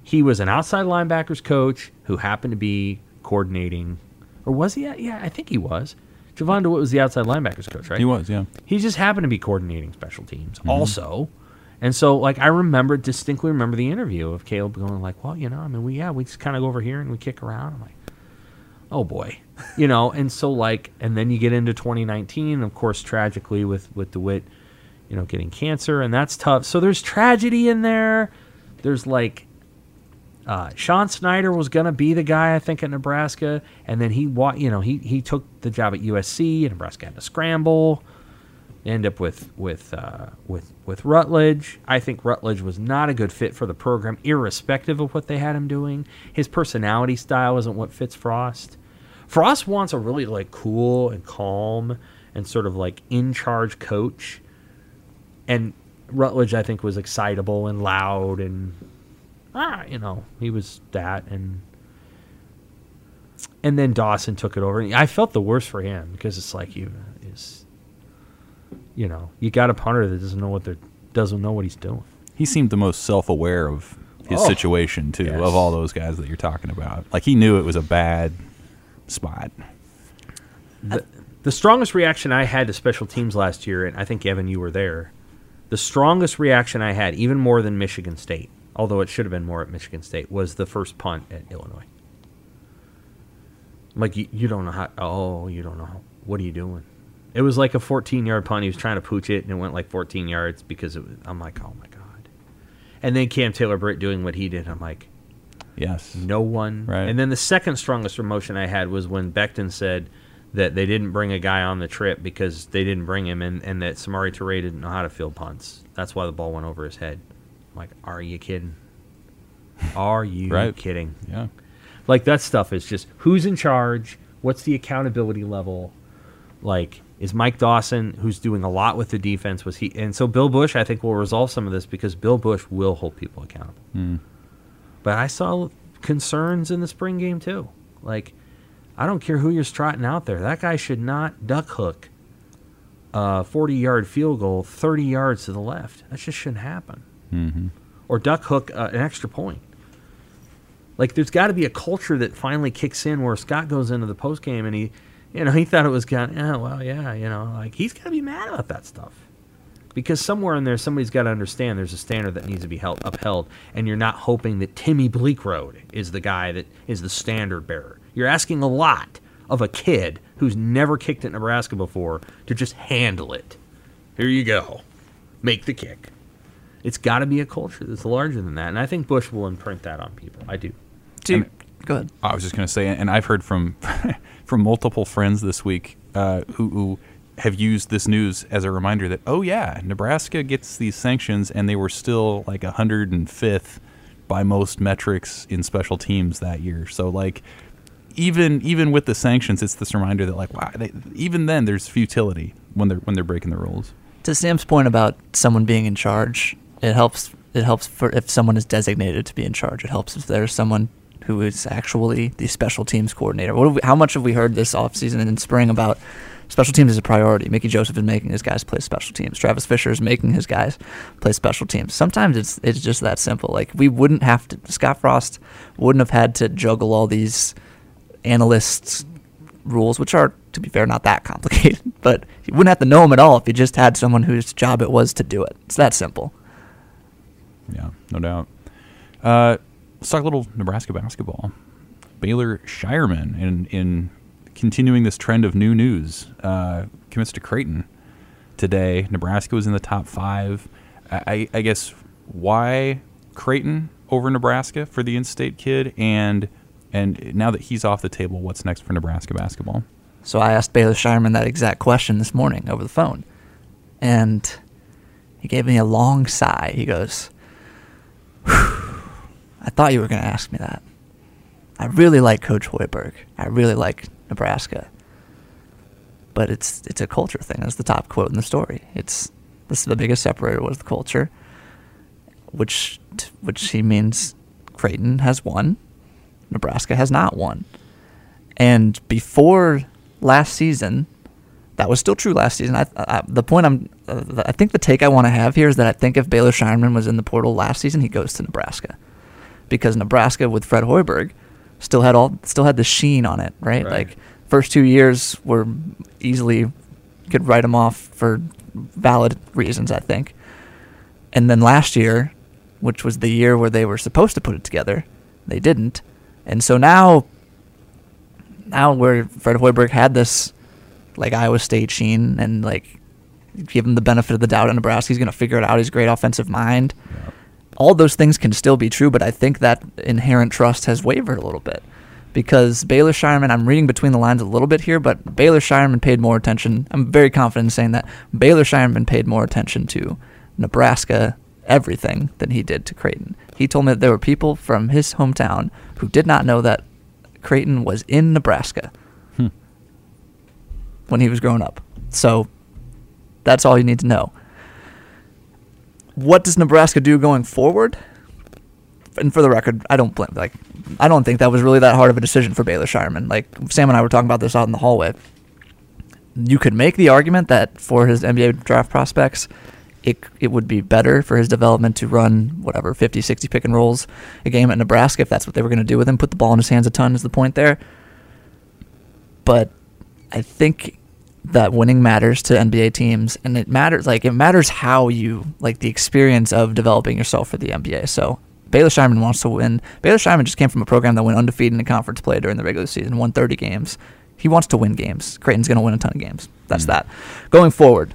he was an outside linebackers coach who happened to be coordinating, or was he? Yeah, I think he was Jovan Dewitt was the outside linebackers coach, right? He was, yeah. He just happened to be coordinating special teams mm-hmm. also. And so, like, I remember distinctly remember the interview of Caleb going like, "Well, you know, I mean, we yeah, we just kind of go over here and we kick around." I'm like, "Oh boy," you know. And so, like, and then you get into 2019, of course, tragically with with Dewitt, you know, getting cancer, and that's tough. So there's tragedy in there. There's like uh, Sean Snyder was going to be the guy, I think, at Nebraska, and then he, you know, he he took the job at USC, and Nebraska had to scramble. End up with with uh, with with Rutledge. I think Rutledge was not a good fit for the program, irrespective of what they had him doing. His personality style isn't what fits Frost. Frost wants a really like cool and calm and sort of like in charge coach, and Rutledge I think was excitable and loud and ah, you know, he was that, and and then Dawson took it over. I felt the worst for him because it's like you you know, you got a punter that doesn't know what they're doesn't know what he's doing. He seemed the most self-aware of his oh, situation too, yes. of all those guys that you're talking about. Like he knew it was a bad spot. The, the strongest reaction I had to special teams last year, and I think Evan, you were there. The strongest reaction I had, even more than Michigan State, although it should have been more at Michigan State, was the first punt at Illinois. Like you, you don't know how. Oh, you don't know. What are you doing? It was like a 14 yard punt. He was trying to pooch it, and it went like 14 yards because it was, I'm like, oh my god. And then Cam Taylor Britt doing what he did. I'm like, yes, no one. Right. And then the second strongest emotion I had was when Becton said that they didn't bring a guy on the trip because they didn't bring him, and, and that Samori Toure didn't know how to field punts. That's why the ball went over his head I'm like, are you kidding? Are you right. kidding? Yeah. Like that stuff is just who's in charge? What's the accountability level? Like, is Mike Dawson, who's doing a lot with the defense, was he? And so Bill Busch, I think, will resolve some of this because Bill Busch will hold people accountable. Mm. But I saw concerns in the spring game too. Like, I don't care who you're strutting out there. That guy should not duck hook a 40 yard field goal 30 yards to the left. That just shouldn't happen mm-hmm. or duck hook uh, an extra point. Like there's got to be a culture that finally kicks in where Scott goes into the post game and he, you know, he thought it was kind of, yeah, well, yeah, you know, like he's got to be mad about that stuff because somewhere in there somebody's got to understand there's a standard that needs to be held, upheld and you're not hoping that timmy bleekrode is the guy that is the standard bearer you're asking a lot of a kid who's never kicked at nebraska before to just handle it here you go make the kick it's got to be a culture that's larger than that, and I think Busch will imprint that on people. I do. Do go ahead. I was just going to say, and I've heard from from multiple friends this week uh, who, who have used this news as a reminder that oh yeah, Nebraska gets these sanctions and they were still like 105th by most metrics in special teams that year. So like even even with the sanctions, it's this reminder that like wow, they, even then there's futility when they're when they're breaking the rules. To Sam's point about someone being in charge, it helps. It helps for if someone is designated to be in charge. It helps if there's someone who is actually the special teams coordinator. What we, how much have we heard this offseason and in spring about special teams is a priority? Mickey Joseph is making his guys play special teams. Travis Fisher is making his guys play special teams. Sometimes it's it's just that simple. Like we wouldn't have to. Scott Frost wouldn't have had to juggle all these analysts rules, which are, to be fair, not that complicated. But you wouldn't have to know them at all if you just had someone whose job it was to do it. It's that simple. Yeah, no doubt. Uh, let's talk a little Nebraska basketball. Baylor Scheierman, in in continuing this trend of new news, uh, commits to Creighton today. Nebraska was in the top five. I, I guess why Creighton over Nebraska for the in-state kid, and and now that he's off the table, what's next for Nebraska basketball? So I asked Baylor Scheierman that exact question this morning over the phone. And he gave me a long sigh. He goes, I thought you were going to ask me that. I really like Coach Hoiberg. I really like Nebraska. But it's it's a culture thing. That's the top quote in the story. It's this is the biggest separator was the culture, which which he means Creighton has won, Nebraska has not won. And before last season, that was still true last season. I, I, the point I'm, I think the take I want to have here is that I think if Baylor Scheierman was in the portal last season, he goes to Nebraska, because Nebraska with Fred Hoiberg still had all, still had the sheen on it, right? Right. Like first two years were easily could write them off for valid reasons, I think. And then last year, which was the year where they were supposed to put it together, they didn't. And so now, now where Fred Hoiberg had this, like Iowa State sheen, and like give him the benefit of the doubt in Nebraska, he's going to figure it out. He's a great offensive mind. All those things can still be true, but I think that inherent trust has wavered a little bit because Baylor Scheierman. I'm reading between the lines a little bit here, but Baylor Scheierman paid more attention. I'm very confident in saying that Baylor Scheierman paid more attention to Nebraska everything than he did to Creighton. He told me that there were people from his hometown who did not know that Creighton was in Nebraska hmm. when he was growing up. So that's all you need to know. What does Nebraska do going forward? And for the record, I don't blame like I don't think that was really that hard of a decision for Baylor Scheierman. Like Sam and I were talking about this out in the hallway. You could make the argument that for his NBA draft prospects, it it would be better for his development to run whatever 50, 60 pick and rolls a game at Nebraska if that's what they were going to do with him. Put the ball in his hands a ton is the point there. But I think that winning matters to NBA teams, and it matters like it matters how you like the experience of developing yourself for the NBA. So Baylor Scheierman wants to win. Baylor Scheierman just came from a program that went undefeated in conference play during the regular season, won 30 games. He wants to win games. Creighton's going to win a ton of games. That's that. Going forward,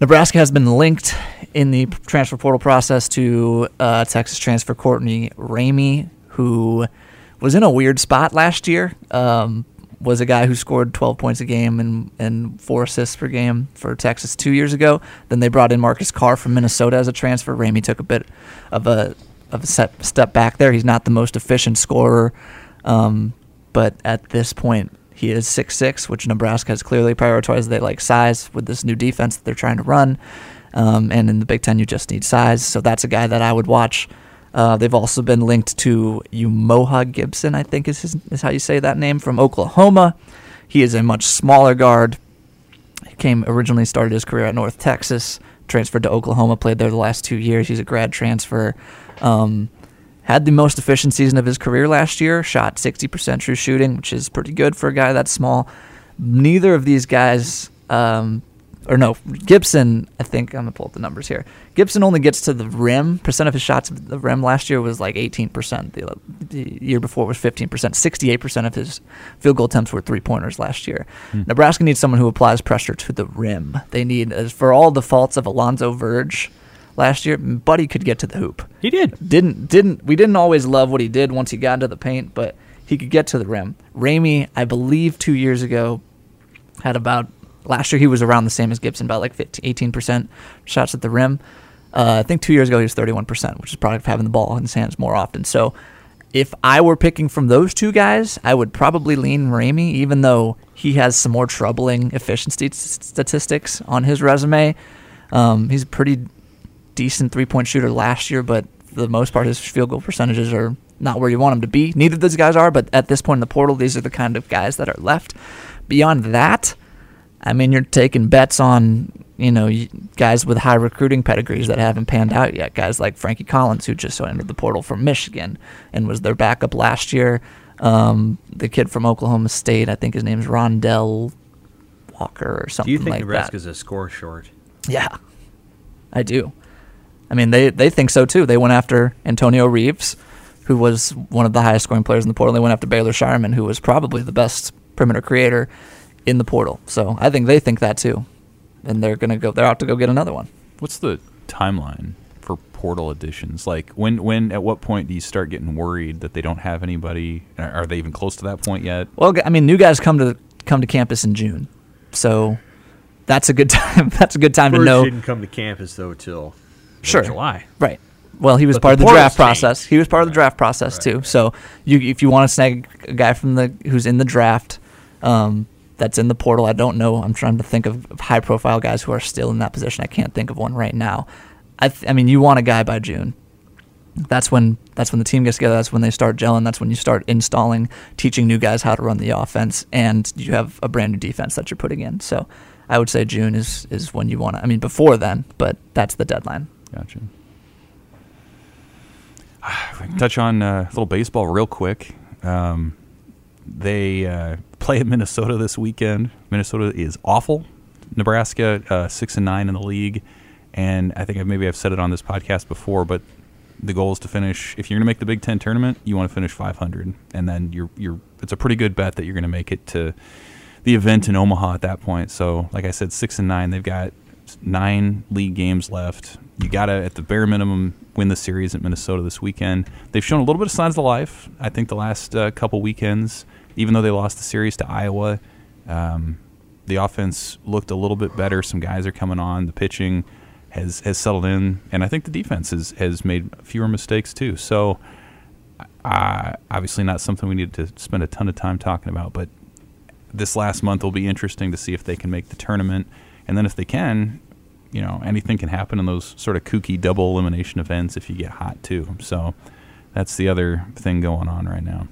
Nebraska has been linked in the transfer portal process to uh, Texas transfer Courtney Ramey, who was in a weird spot last year. Um, was a guy who scored 12 points a game and, and four assists per game for Texas two years ago. Then they brought in Marcus Carr from Minnesota as a transfer. Ramey took a bit of a of a set, step back there. He's not the most efficient scorer, um, but at this point, he is six six, which Nebraska has clearly prioritized. They like size with this new defense that they're trying to run. Um, and in the Big Ten, you just need size. So that's a guy that I would watch. Uh, they've also been linked to Umoja Gibson, I think is, his, is how you say that name, from Oklahoma. He is a much smaller guard. He came originally started his career at North Texas, transferred to Oklahoma, played there the last two years. He's a grad transfer. Um, had the most efficient season of his career last year. Shot 60% true shooting, which is pretty good for a guy that small. Neither of these guys, um, or no, Gibson. I think I'm gonna pull up the numbers here. Gibson only gets to the rim. Percent of his shots at the rim last year was like 18%. The, the year before was 15%. 68% of his field goal attempts were three pointers last year. Hmm. Nebraska needs someone who applies pressure to the rim. They need, as for all the faults of Alonzo Verge last year, Buddy could get to the hoop He did. didn't didn't we didn't always love what he did once he got into the paint, but he could get to the rim. Ramey, I believe, two years ago, had about Last year he was around the same as Gibson, about like 15, 18% shots at the rim. Uh, I think two years ago he was 31%, which is product of having the ball in his hands more often. So if I were picking from those two guys, I would probably lean Ramey, even though he has some more troubling efficiency s- statistics on his resume. Um, he's a pretty decent three point shooter last year, but for the most part, his field goal percentages are not where you want him to be. Neither of those guys are, but at this point in the portal, these are the kind of guys that are left. Beyond that, I mean, you're taking bets on you know guys with high recruiting pedigrees that haven't panned out yet. Guys like Frankie Collins, who just entered the portal from Michigan and was their backup last year. Um, the kid from Oklahoma State, I think his name is Rondel Walker or something Do you think like that. Nebraska's a score short? Yeah, I do. I mean, they they think so too. They went after Antonio Reeves, who was one of the highest scoring players in the portal. They went after Baylor Scheierman, who was probably the best perimeter creator in the portal. So I think they think that too, and they're gonna go. They're out to go get another one. What's the timeline for portal additions? Like when when at what point do you start getting worried that they don't have anybody? Are are they even close to that point yet? Well, I mean, new guys come to come to campus in June, so that's a good time. That's a good time to know. didn't come to campus though till Sure. July. Right. Well, he was But part the of the draft portal's process. He was part of the draft process too. So you, if you want to snag a guy from the who's in the draft, um, that's in the portal. I don't know. I'm trying to think of, high profile guys who are still in that position. I can't think of one right now. I, th- I mean, you want a guy by June. That's when that's when the team gets together. That's when they start gelling. That's when you start installing, teaching new guys how to run the offense, and you have a brand new defense that you're putting in. So, I would say June is is when you want to. I mean, before then, but that's the deadline. Gotcha. Touch on uh, a little baseball real quick. Um, they uh, play at Minnesota this weekend. Minnesota is awful. Nebraska uh, six and nine in the league, and I think maybe I've said it on this podcast before, but the goal is to finish. If you're going to make the Big Ten tournament, you want to finish 500, and then you're you're. It's a pretty good bet that you're going to make it to the event in Omaha at that point. So, like I said, six and nine. They've got nine league games left. You got to, at the bare minimum, win the series at Minnesota this weekend. They've shown a little bit of signs of life. I think the last uh, couple weekends, even though they lost the series to Iowa, um, the offense looked a little bit better. Some guys are coming on. The pitching has has settled in, and I think the defense has has made fewer mistakes too. So, uh, obviously, not something we need to spend a ton of time talking about, but this last month will be interesting to see if they can make the tournament, and then if they can, you know, anything can happen in those sort of kooky double elimination events if you get hot too. So that's the other thing going on right now.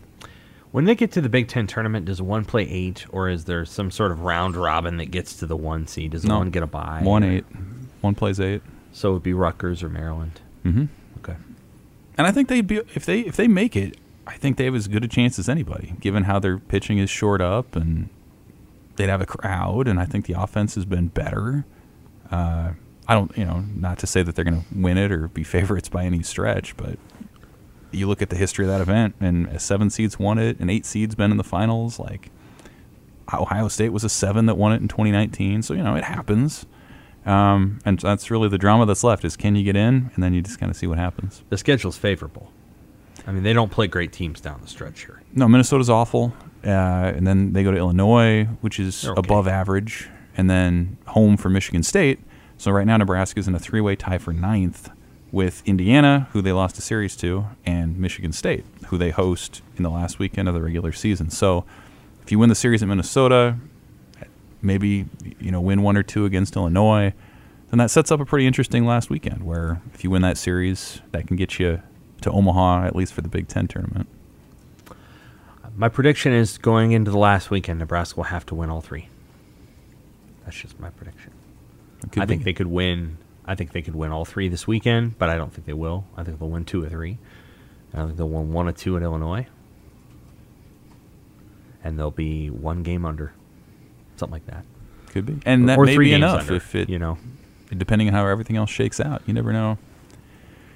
When they get to the Big Ten tournament, does one play eight, or is there some sort of round robin that gets to the one seed? Does No. one get a bye? One or- eight, one plays eight. So it would be Rutgers or Maryland. Mm-hmm. Okay. And I think they'd be if they if they make it. I think they have as good a chance as anybody, given how their pitching is shored up, and they'd have a crowd. And I think the offense has been better. Uh, I don't, you know, not to say that they're going to win it or be favorites by any stretch, but you look at the history of that event, and a seven seeds won it, and eight seeds been in the finals. Like Ohio State was a seven that won it in 2019, so you know it happens. Um, and that's really the drama that's left: is can you get in, and then you just kind of see what happens. The schedule's favorable. I mean, they don't play great teams down the stretch here. No, Minnesota's awful, uh, and then they go to Illinois, which is okay. above average, and then home for Michigan State. So right now, Nebraska's in a three-way tie for ninth with Indiana, who they lost a series to, and Michigan State, who they host in the last weekend of the regular season. So if you win the series at Minnesota, maybe you know win one or two against Illinois, then that sets up a pretty interesting last weekend. Where if you win that series, that can get you to Omaha at least for the Big Ten tournament. My prediction is going into the last weekend, Nebraska will have to win all three. That's just my prediction. I think they could win. I think they could win all three this weekend, but I don't think they will. I think they'll win two or three. I think they'll win one or two at Illinois, and they'll be one game under, something like that. Could be, and that or may three be enough under, if it, you know. depending on how everything else shakes out. You never know.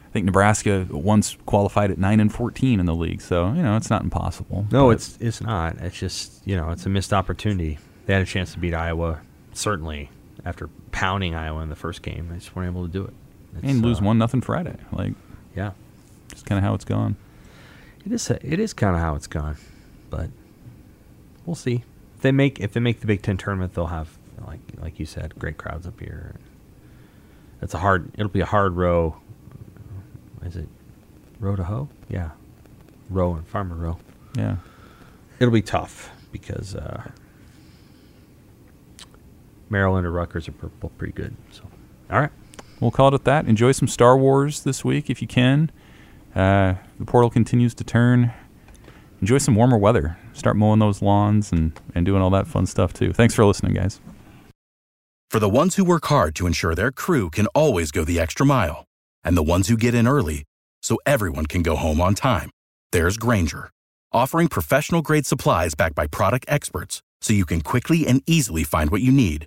I think Nebraska once qualified at nine and fourteen in the league, so you know it's not impossible. No, but it's it's not. It's just you know it's a missed opportunity. They had a chance to beat Iowa, certainly after pounding Iowa in the first game. They just weren't able to do it. It's, and lose uh, one nothing Friday. Like Yeah, just kind of how it's gone. it is. It is kind of how it's gone, but we'll see. If they make if they make the Big Ten tournament, they'll have like like you said, great crowds up here. It's a hard. It'll be a hard row. Is it row to hoe? Yeah, row and farmer row. Yeah. It'll be tough because uh, Maryland or Rutgers are both pretty good. So, all right. We'll call it at that. Enjoy some Star Wars this week if you can. Uh, the portal continues to turn. Enjoy some warmer weather. Start mowing those lawns and, and doing all that fun stuff too. Thanks for listening, guys. For the ones who work hard to ensure their crew can always go the extra mile, and the ones who get in early so everyone can go home on time, there's Grainger, offering professional grade supplies backed by product experts so you can quickly and easily find what you need.